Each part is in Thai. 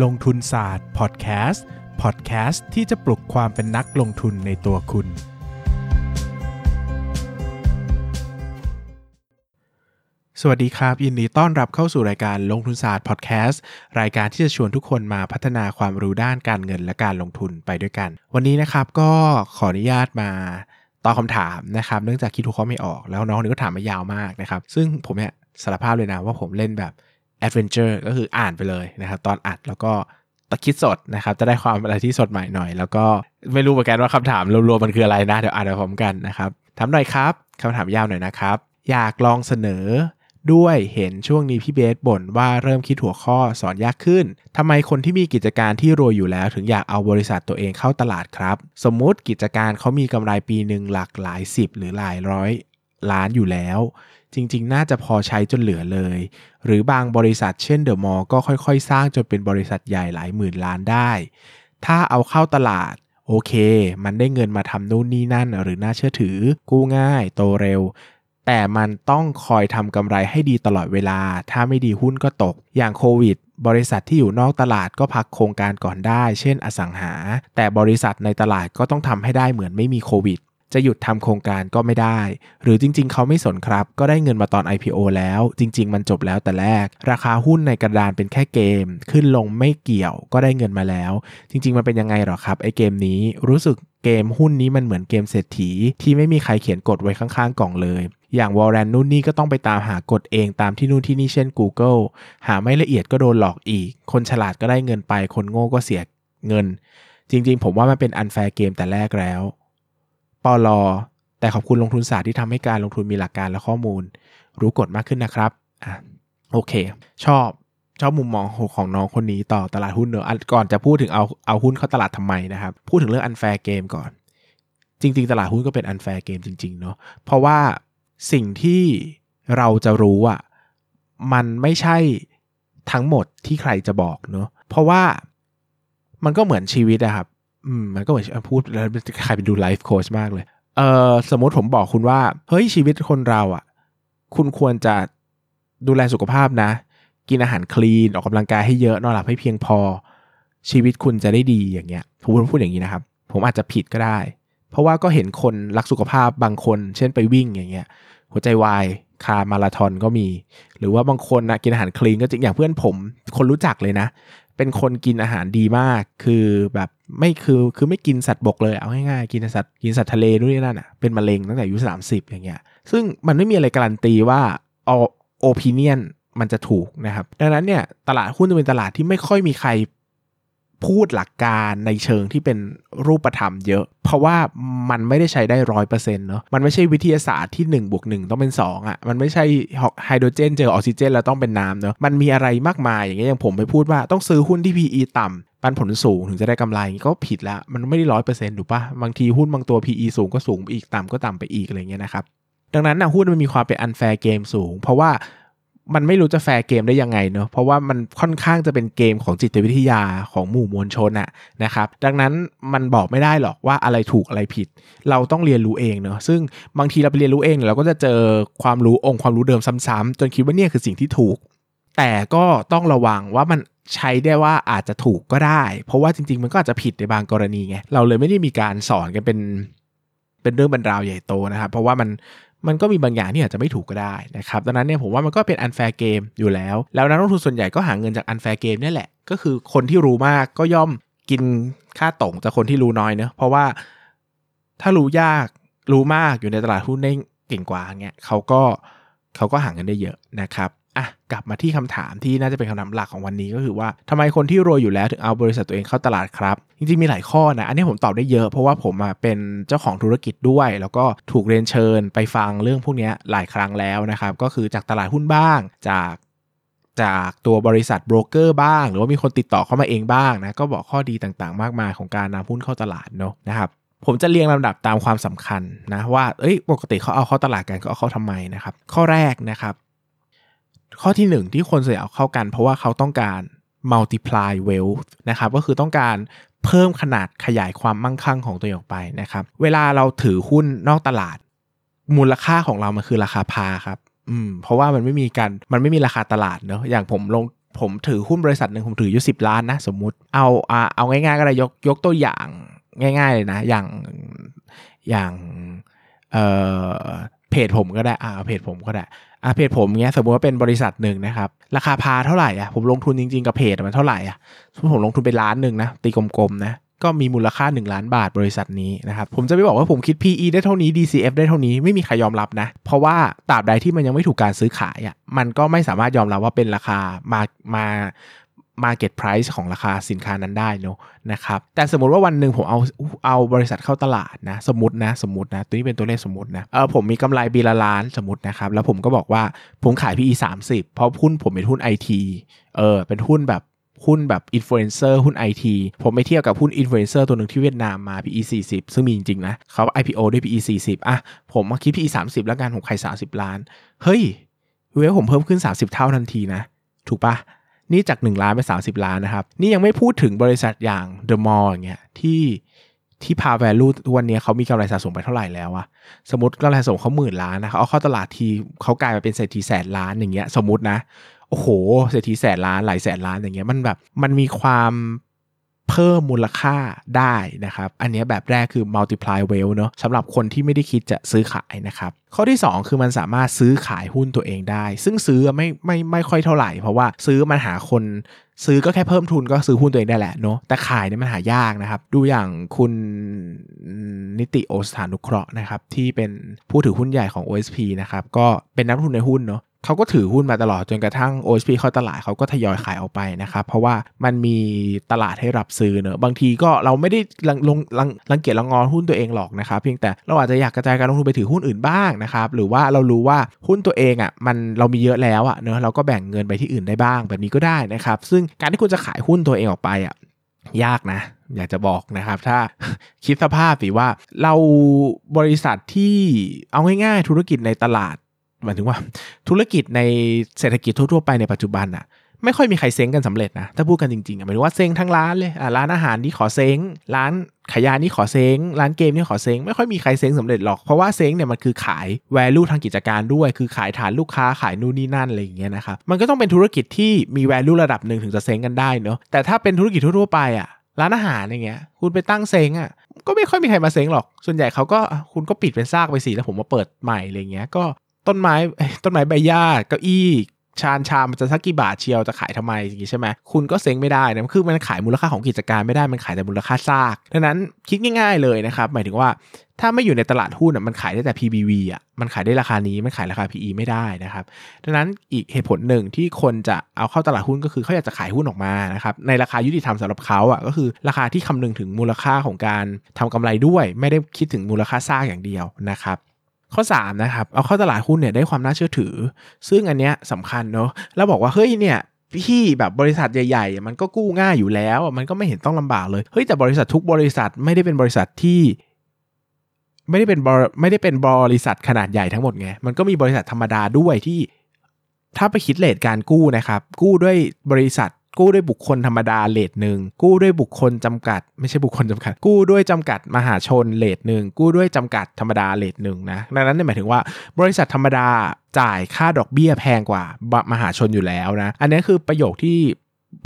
ลงทุนศาสตร์พอดแคสต์พอดแคสต์ที่จะปลุกความเป็นนักลงทุนในตัวคุณ สวัสดีครับ ยินดีต้อนรับเข้าสู่รายการลงทุนศาสตร์พอดแคสต์รายการที่จะชวนทุกคนมาพัฒนาความรู้ด้านการเงินและการลงทุนไปด้วยกัน วันนี้นะครับก็ขออนุญาตมาตอบคำถามนะครับ เนื่องจากคิดทุกข้อไม่ออกแล้วน้องนี่ก็ถามมายาวมากนะครับ ซึ่งผมเนี่ยสารภาพเลยนะว่าผมเล่นแบบ adventure ก็คืออ่านไปเลยนะครับ ตอนอัดแล้วก็จะคิดสดนะครับ จะได้ความอะไรที่สดใหม่หน่อย แล้วก็ไม่รู้เหมือนกันว่าคำถามรวมๆมันคืออะไรนะ เดี๋ยวอ่านไปพร้อมกันนะครับถามหน่อยครับคำถามยาวหน่อยนะครับ อยากลองเสนอด้วยเห็นช่วงนี้พี่เบสบ่นว่าเริ่มคิดหัวข้อสอนยากขึ้น ทำไมคนที่มีกิจการที่รวยอยู่แล้ว ถึงอยากเอาบริษัทตัวเองเข้าตลาดครับ สมมุติกิจการเขามีกำไรปีหนึ่งหลักหลายสิบหรือหลายร้อยล้านอยู่แล้ว จริง ๆ น่าจะพอใช้จนเหลือเลย หรือบางบริษัทเช่นเดอะมอลก็ค่อย ๆ สร้างจนเป็นบริษัทใหญ่หลายหมื่นล้านได้ ถ้าเอาเข้าตลาดโอเค มันได้เงินมาทำนู่นนี่นั่น หรือน่าเชื่อถือ กู้ง่าย โตเร็ว แต่มันต้องคอยทำกำไรให้ดีตลอดเวลา ถ้าไม่ดีหุ้นก็ตก อย่างโควิด บริษัทที่อยู่นอกตลาดก็พักโครงการก่อนได้ เช่นอสังหา แต่บริษัทในตลาดก็ต้องทำให้ได้เหมือนไม่มีโควิด จะหยุดทำโครงการก็ไม่ได้ หรือจริงๆ เขาไม่สนครับ ก็ได้เงินมาตอน IPO แล้ว จริง ๆ มันจบแล้วแต่แรก ราคาหุ้นในกระดานเป็นแค่เกม ขึ้นลงไม่เกี่ยวก็ได้เงินมาแล้ว จริง ๆ มันเป็นยังไงหรอครับไอเกมนี้รู้สึกเกมหุ้นนี้มันเหมือนเกมเศรษฐี ที่ไม่มีใครเขียนกฎไว้ข้างๆกล่องเลย อย่างวอลเลนนู่นนี่ก็ต้องไปตามหากฎเองตามที่นู่นที่นี่เช่น Google หาไม่ละเอียดก็โดนหลอกอีก คนฉลาดก็ได้เงินไป คนโง่ก็เสียเงิน จริง ๆ ผมว่ามันเป็น unfair game แต่แรกแล้ว ปล. แต่ขอบคุณลงทุนศาสตร์ที่ทำให้การลงทุนมีหลักการและข้อมูล รู้กฎมากขึ้นนะครับอะโอเค ชอบชอบมุมมองของน้องคนนี้ต่อตลาดหุ้นเนอะก่อนจะพูดถึงเอาเอาหุ้นเข้าตลาดทำไมนะครับ พูดถึงเรื่อง unfair game ก่อน จริง ๆ ตลาดหุ้นก็เป็น unfair game จริง ๆ เนาะเพราะว่าสิ่งที่เราจะรู้อะมันไม่ใช่ทั้งหมดที่ใครจะบอกเนาะเพราะว่ามันก็เหมือนชีวิตอะครับ อืมมันก็เหมือนพูดแล้วใครเป็นดูไลฟ์โค้ชมากเลย เออสมมติผมบอกคุณว่า เฮ้ยชีวิตคนเราอะ่ะ คุณควรจะดูแลสุขภาพนะ กินอาหารคลีนออกกำลังกายให้เยอะนอนหลับให้เพียงพอ ชีวิตคุณจะได้ดีอย่างเงี้ยผมพูดอย่างนี้นะครับ ผมอาจจะผิดก็ได้ เพราะว่าก็เห็นคนรักสุขภาพบางคน เช่นไปวิ่งอย่างเงี้ย หัวใจวายคามาราธอนก็มี หรือว่าบางคนนะกินอาหารคลีนก็จริงอย่างเพื่อนผม คนรู้จักเลยนะ เป็นคนกินอาหารดีมาก คือแบบ ไม่คือคือไม่กินสัตว์บกเลยเอาง่ายๆกินสัตว์กินสัตว์ทะเลนู่นนี่นั่นอะเป็นมะเร็งตั้งแต่อายุสามสิบอย่างเงี้ย ซึ่งมันไม่มีอะไรการันตีว่าเอาโอปิเนียนมันจะถูกนะครับ ดังนั้นเนี่ยตลาดหุ้นจะเป็นตลาดที่ไม่ค่อยมีใคร พูดหลักการในเชิงที่เป็นรูปธรรมเยอะ เพราะว่ามันไม่ได้ใช้ได้ร้อยเปอร์เซ็นต์เนาะมันไม่ใช่วิทยาศาสตร์ที่1บวก1ต้องเป็น 2อะมันไม่ใช่ไฮโดรเจนเจอออกซิเจนแล้วต้องเป็นน้ำเนาะมันมีอะไรมากมายอย่างเงี้ยอย่างผมไปพูดว่าต้องซื้อหุ้นที่ PE ต่ำปันผลสูงถึงจะได้กำไรก็ผิดละมันไม่ได้ร้อยเปอร์เซ็นต์ถูกปะบางทีหุ้นบางตัว PE สูงก็สูงไปอีกต่ำก็ต่ำไปอีกอะไรเงี้ยนะครับดังนั้นนะหุ้นมันมีความเป็น unfair game สูง เพราะว่า มันไม่รู้จะ fair game ได้ยังไงเนาะเพราะว่ามันค่อนข้างจะเป็นเกมของจิตวิทยาของหมู่มวลชนอะนะครับดังนั้นมันบอกไม่ได้หรอกว่าอะไรถูกอะไรผิด เราต้องเรียนรู้เองเนาะซึ่งบางทีเราไปเรียนรู้เองเราก็จะเจอความรู้องค์ความรู้เดิมซ้ำๆจนคิดว่าเนี่ยคือสิ่งที่ถูก แต่ก็ต้องระวังว่ามันใช้ได้ว่าอาจจะถูกก็ได้ เพราะว่าจริง ๆ มันก็อาจจะผิดในบางกรณีไงเราเลยไม่ได้มีการสอนกันเป็นเป็นเรื่องเป็นราวใหญ่โตนะครับเพราะว่ามัน มันก็มีบางอย่างที่อาจจะไม่ถูกก็ได้นะครับดังนั้นเนี่ยผมว่ามันก็เป็น unfair game อยู่แล้ว แล้วนักลงทุนส่วนใหญ่ก็หาเงินจาก unfair game นี่แหละ ก็คือคนที่รู้มากก็ย่อมกินค่าตงจากคนที่รู้น้อยเนะเพราะว่าถ้ารู้ยากรู้มากอยู่ในตลาดหุ้นได้เก่งกว่าเงี้ยเขาก็เขาก็หาเงินได้เยอะนะครับ อะกลับมาที่คำถามที่น่าจะเป็นคำถามหลักของวันนี้ก็คือว่าทำไมคนที่รวยอยู่แล้วถึงเอาบริษัทตัวเองเข้าตลาดครับ จริงๆมีหลายข้อนะ อันนี้ผมตอบได้เยอะเพราะว่าผมเป็นเจ้าของธุรกิจด้วย แล้วก็ถูกเรียนเชิญไปฟังเรื่องพวกนี้หลายครั้งแล้วนะครับก็คือจากตลาดหุ้นบ้างจากจากตัวบริษัทโบรกเกอร์บ้าง หรือว่ามีคนติดต่อเข้ามาเองบ้างนะก็บอกข้อดีต่างๆ มากมายของการนำหุ้นเข้าตลาดเนาะนะครับผมจะเรียงลำดับตามความสำคัญนะว่าเอ้ยปกติเขาเอาเข้าตลาดกันก็เอาเข้าทำไมนะครับข้อแรกนะครับ ข้อที่หนึ่งที่คนส่วนใหญ่เอาเข้ากัน เพราะว่าเขาต้องการ multiply wealth นะครับก็คือต้องการเพิ่มขนาดขยายความมั่งคั่งของตัวเองออกไปนะครับเวลาเราถือหุ้นนอกตลาด มูลค่าของเรามันคือราคาพาครับอืมเพราะว่ามันไม่มีการมันไม่มีราคาตลาดเนอะอย่างผมลงผมถือหุ้นบริษัทหนึ่งผมถืออยู่สิบล้านนะสมมุติเอาเอาเอาง่ายๆก็ได้ยกยกตัวอย่างง่ายๆเลยนะ อย่างอย่างเอ่อ เพจผมก็ได้อ่าเพจผมก็ได้อ่าเพจผมเงี้ยสมมติว่าเป็นบริษัทหนึ่งนะครับ ราคาพาเท่าไหร่อะผมลงทุนจริงๆกับเพจมันเท่าไหร่อะผมลงทุนเป็นล้านหนึ่งนะตีกลมๆนะก็มีมูลค่า 1 ล้านบาทบริษัทนี้นะครับ ผมจะไม่บอกว่าผมคิด PE ได้เท่านี้ DCF ได้เท่านี้ไม่มีใครยอมรับนะ เพราะว่าตราบใดที่มันยังไม่ถูกการซื้อขายอะมันก็ไม่สามารถยอมรับว่าเป็นราคามามา Market Price ของราคาสินค้านั้นได้เนอะนะครับแต่สมมติว่าวันหนึ่งผมเอาเอาบริษัทเข้าตลาดนะสมมตินะสมมตินะตัวนี้เป็นตัวเลขสมมตินะเออผมมีกำไรปีละล้านสมมตินะครับแล้วผมก็บอกว่าผมขาย PE 30 เพราะหุ้นผมเป็นหุ้น IT เออเป็นหุ้นแบบหุ้นแบบอินฟลูเอนเซอร์หุ้น IT ผมไปเทียบกับหุ้นอินฟลูเอนเซอร์ตัวหนึ่งที่เวียดนามมา PE 40 ซึ่งมีจริงๆนะเขา IPO ด้วย PE 40อะผมมาคิด PE 30 แล้วกันผมขาย30 ล้าน เฮ้ยเวลผมเพิ่มขึ้น 30 เท่าทันทีนะถูกปะ นี่จาก 1 ล้านไป 30 ล้านนะครับ นี่ยังไม่พูดถึงบริษัทอย่าง The Mall อย่างเงี้ยที่ที่พา value วันนี้เขามีกำไรสะสมไปเท่าไหร่แล้วอะสมมติกำไรสะสมเขาหมื่นล้านนะเขาเอาเข้าตลาดทีเขากลายมาเป็นเศรษฐีแสนล้านอย่างเงี้ยสมมตินะโอ้โหเศรษฐีแสนล้านหลายแสนล้านอย่างเงี้ยมันแบบมันมีความ เพิ่มมูลค่าได้นะครับ อันนี้แบบแรกคือ multiply well เนาะสำหรับคนที่ไม่ได้คิดจะซื้อขายนะครับ ข้อที่ 2 คือมันสามารถซื้อขายหุ้นตัวเองได้ ซึ่งซื้อไม่ไม่ไม่ค่อยเท่าไหร่ เพราะว่าซื้อมันหาคนซื้อก็แค่เพิ่มทุนก็ซื้อหุ้นตัวเองได้แหละเนาะแต่ขายเนี่ยมันหายากนะครับ ดูอย่างคุณนิติโอสถานุเคราะห์นะครับที่เป็นผู้ถือหุ้นใหญ่ของ OSP นะครับก็เป็นนักทุนในหุ้นเนาะ เขาก็ถือหุ้นมาตลอดจนกระทั่ง OSP เข้าตลาดเขาก็ทยอยขายออกไปนะครับเพราะว่ามันมีตลาดให้รับซื้อเนอะบางทีก็เราไม่ได้ลังลงลังรังเกียจรังงอนหุ้นตัวเองหรอกนะครับเพียงแต่เราอาจจะอยากกระจายการลงทุนไปถือหุ้นอื่นบ้างนะครับหรือว่าเรารู้ว่าหุ้นตัวเองอะมันเรามีเยอะแล้วอะเนอะเราก็แบ่งเงินไปที่อื่นได้บ้างแบบนี้ก็ได้นะครับซึ่งการที่คุณจะขายหุ้นตัวเองออกไปอะยากนะอยากจะบอกนะครับ ถ้าคิดสภาพสิว่าเราบริษัทที่เอาง่ายๆธุรกิจในตลาด หมายถึงว่าธุรกิจในเศรษฐกิจทั่วๆไปในปัจจุบันอะไม่ค่อยมีใครเซ้งกันสำเร็จนะถ้าพูดกันจริงๆหมายถึงว่าเซ้งทั้งร้านเลยร้านอาหารนี่ขอเซ้งร้านขายยานี่ขอเซ้งร้านเกมนี่ขอเซ้งไม่ค่อยมีใครเซ้งสำเร็จหรอกเพราะว่าเซ้งเนี่ยมันคือขาย value ทางกิจการด้วย คือขายฐานลูกค้าขายนู่นนี่นั่นอะไรอย่างเงี้ยนะครับมันก็ต้องเป็นธุรกิจที่มี value ระดับหนึ่งถึงจะเซ้งกันได้เนาะแต่ถ้าเป็นธุรกิจทั่วๆไปอะร้านอาหารอย่างเงี้ยคุณไปตั้งเซ้งอะก็ไม่ค่อยมีใครมาเซ้งหรอก ส่วนใหญ่เขาก็คุณก็ปิดเป็นซากไปสิแล้วผมมาเปิดใหม่อะไรเงี้ยก็ ต้นไม้ต้นไม้ใบหญ้าเก้าอี้ชานชามมันจะสักกี่บาทเชียวจะขายทำไมอย่างนี้ใช่ไหมคุณก็เซ็งไม่ได้นะคือมันขายมูลค่าของกิจการไม่ได้มันขายแต่มูลค่าซากดังนั้นคิดง่าย ๆเลยนะครับ หมายถึงว่าถ้าไม่อยู่ในตลาดหุ้นอะมันขายได้แต่ PBV อะมันขายได้ราคานี้มันขายราคา PE ไม่ได้นะครับดังนั้นอีกเหตุผลหนึ่งที่คนจะเอาเข้าตลาดหุ้นก็คือเขาอยากจะขายหุ้นออกมานะครับในราคายุติธรรมสำหรับเขาอะก็คือราคาที่คำนึงถึงมูลค่าของการทำกำไรด้วย ไม่ได้คิดถึงมูลค่าซากอย่างเดียวนะครับ ข้อ3นะครับเอาเข้าตลาดหุ้นเนี่ยได้ความน่าเชื่อถือ ซึ่งอันเนี้ยสำคัญเนาะแล้วบอกว่าเฮ้ยเนี่ยพี่แบบบริษัทใหญ่ๆ มันก็กู้ง่ายอยู่แล้ว มันก็ไม่เห็นต้องลำบากเลย เฮ้ยแต่บริษัททุกบริษัทไม่ได้เป็นบริษัทที่ ไม่ได้เป็นไม่ได้เป็นบริษัทขนาดใหญ่ทั้งหมดไง มันก็มีบริษัทธรรมดาด้วยที่ ถ้าไปคิดเลทการกู้นะครับ กู้ด้วยบริษัท กู้ด้วยบุคคลธรรมดาเลทหนึ่งกู้ด้วยบุคคลจำกัด ไม่ใช่บุคคลจำกัด กู้ด้วยจำกัดมหาชนเลทหนึ่งกู้ด้วยจำกัดธรรมดาเลทหนึ่งนะดังนั้นเนี่ยหมายถึงว่าบริษัทธรรมดาจ่ายค่าดอกเบี้ยแพงกว่ามหาชนอยู่แล้วนะอันนี้คือประโยคที่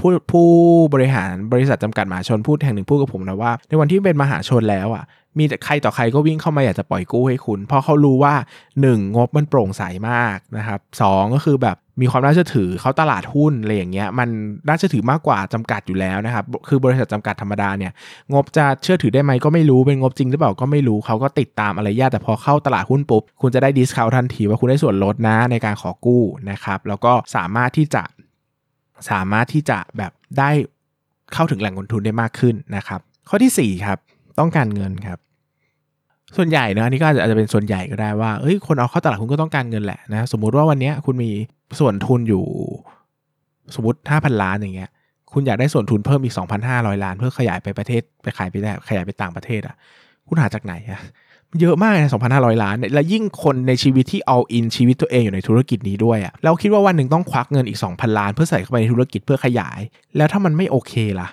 ผู้ผู้บริหารบริษัทจำกัดมหาชนพูดแห่งหนึ่งพูดกับผมนะว่า ในวันที่เป็นมหาชนแล้วอะ มีแต่ใครต่อใครก็วิ่งเข้ามาอยากจะปล่อยกู้ให้คุณ เพราะเขารู้ว่า 1. งบมันโปร่งใสมากนะครับสก็คือแบบมีความน่าเชื่อถือเขาตลาดหุ้นอะไรอย่างเงี้ยมันน่าเชื่อถือมากกว่าจำกัดอยู่แล้วนะครับคือบริษัทจำกัดธรรมดาเนี่ยงบจะเชื่อถือได้ไหมก็ไม่รู้เป็นงบจริงหรือเปล่าก็ไม่รู้เขาก็ติดตามอะไรยากแต่พอเข้าตลาดหุ้นปุ๊บคุณจะได้ดิสคาวทันทีว่าคุณได้ส่วนลดนะในการขอกู้นะครับแล้วก็สามารถที่จะสามารถที่จะแบบได้เข้าถึงแหล่งเงินทุนได้มากขึ้นนะครับ ข้อที่4ครับต้องการเงินครับ ส่วนใหญ่นะอันนี้ก็อาจจะเป็นส่วนใหญ่ก็ได้ว่าเอ้ยคนเอาเข้าตลาดคุณก็ต้องการเงินแหละนะสมมุติว่าวันนี้คุณมีส่วนทุนอยู่ สมมติห้าพันล้านอย่างเงี้ยคุณอยากได้ส่วนทุนเพิ่มอีก 2,500 ล้าน เพื่อขยายไปประเทศไปขายไปได้ขยายไปต่างประเทศอะคุณหาจากไหนอะเยอะมากนะ2,500 ล้าน แล้วยิ่งคนในชีวิตที่เอาอินชีวิตตัวเองอยู่ในธุรกิจนี้ด้วยอะ่ะเราคิดว่าวันหนึ่งต้องควักเงินอีก 2,000 ล้าน เพื่อใส่เข้าไปในธุรกิจเพื่อขยาย แล้วถ้ามันไม่โอเคล่ะ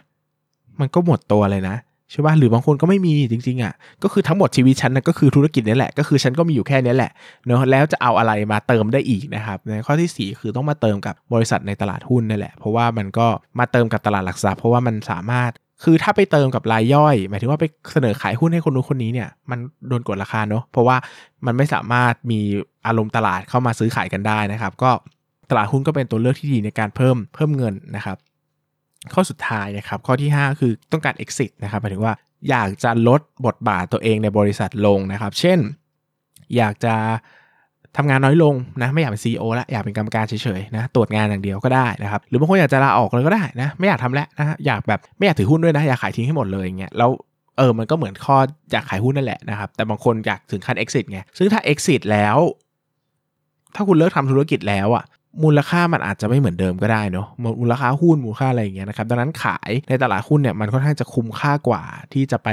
มันก็หมดตัวเลยนะ ใช่ป่ะหรือบางคนก็ไม่มีจริงๆอะก็คือทั้งหมดชีวิตฉันนะก็คือธุรกิจนี้แหละก็คือฉันก็มีอยู่แค่นี้แหละเนาะแล้วจะเอาอะไรมาเติมได้อีกนะครับในข้อที่ 4 คือต้องมาเติมกับบริษัทในตลาดหุ้นนี่แหละ เพราะว่ามันก็มาเติมกับตลาดหลักทรัพย์เพราะว่ามันสามารถคือถ้าไปเติมกับรายย่อย หมายถึงว่าไปเสนอขายหุ้นให้คนนู้นคนนี้เนี่ยมันโดนกดราคาเนาะเพราะว่ามันไม่สามารถมีอารมณ์ตลาดเข้ามาซื้อขายกันได้นะครับ ก็ตลาดหุ้นก็เป็นตัวเลือกที่ดีในการเพิ่มเพิ่มเงินนะครับ ข้อสุดท้ายนะครับข้อที่ 5 คือต้องการ exit นะครับหมายถึงว่าอยากจะลดบทบาทตัวเองในบริษัทลงนะครับ เช่น อยากจะทำงานน้อยลงนะไม่อยากเป็น CEO แล้วอยากเป็นกรรมการเฉยๆนะตรวจงานอย่างเดียวก็ได้นะครับหรือบางคนอยากจะลาออกเลยก็ได้นะไม่อยากทำแล้วนะอยากแบบไม่อยากถือหุ้นด้วยนะอยากขายทิ้งให้หมดเลยอย่างเงี้ยแล้วเออมันก็เหมือนข้ออยากขายหุ้นนั่นแหละนะครับแต่บางคนอยากถึงขั้น exit ไงซึ่งถ้า exit แล้ว ถ้าคุณเลิกทำธุรกิจแล้วอะ มูลค่ามันอาจจะไม่เหมือนเดิมก็ได้เนาะมูลค่าหุ้นมูลค่าอะไรอย่างเงี้ยนะครับดังนั้นขายในตลาดหุ้นเนี่ยมันค่อนข้างจะคุ้มค่ากว่าที่จะไป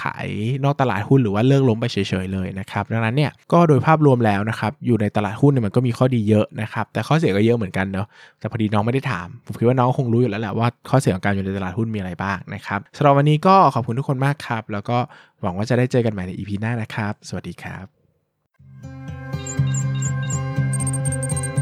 ขายนอกตลาดหุ้นหรือว่าเลิกล้มไปเฉยๆเลยนะครับดังนั้นเนี่ยก็โดยภาพรวมแล้วนะครับอยู่ในตลาดหุ้นเนี่ยมันก็มีข้อดีเยอะนะครับแต่ข้อเสียก็เยอะเหมือนกันเนาะแต่พอดีน้องไม่ได้ถาม ผมคิดว่าน้องคงรู้อยู่แล้วแหละว่าข้อเสียของการอยู่ในตลาดหุ้นมีอะไรบ้างนะครับสำหรับวันนี้ก็ขอบคุณทุกคนมากครับ แล้วก็หวังว่าจะได้เจอกันใหม่ใน EP หน้านะครับ สวัสดีครับ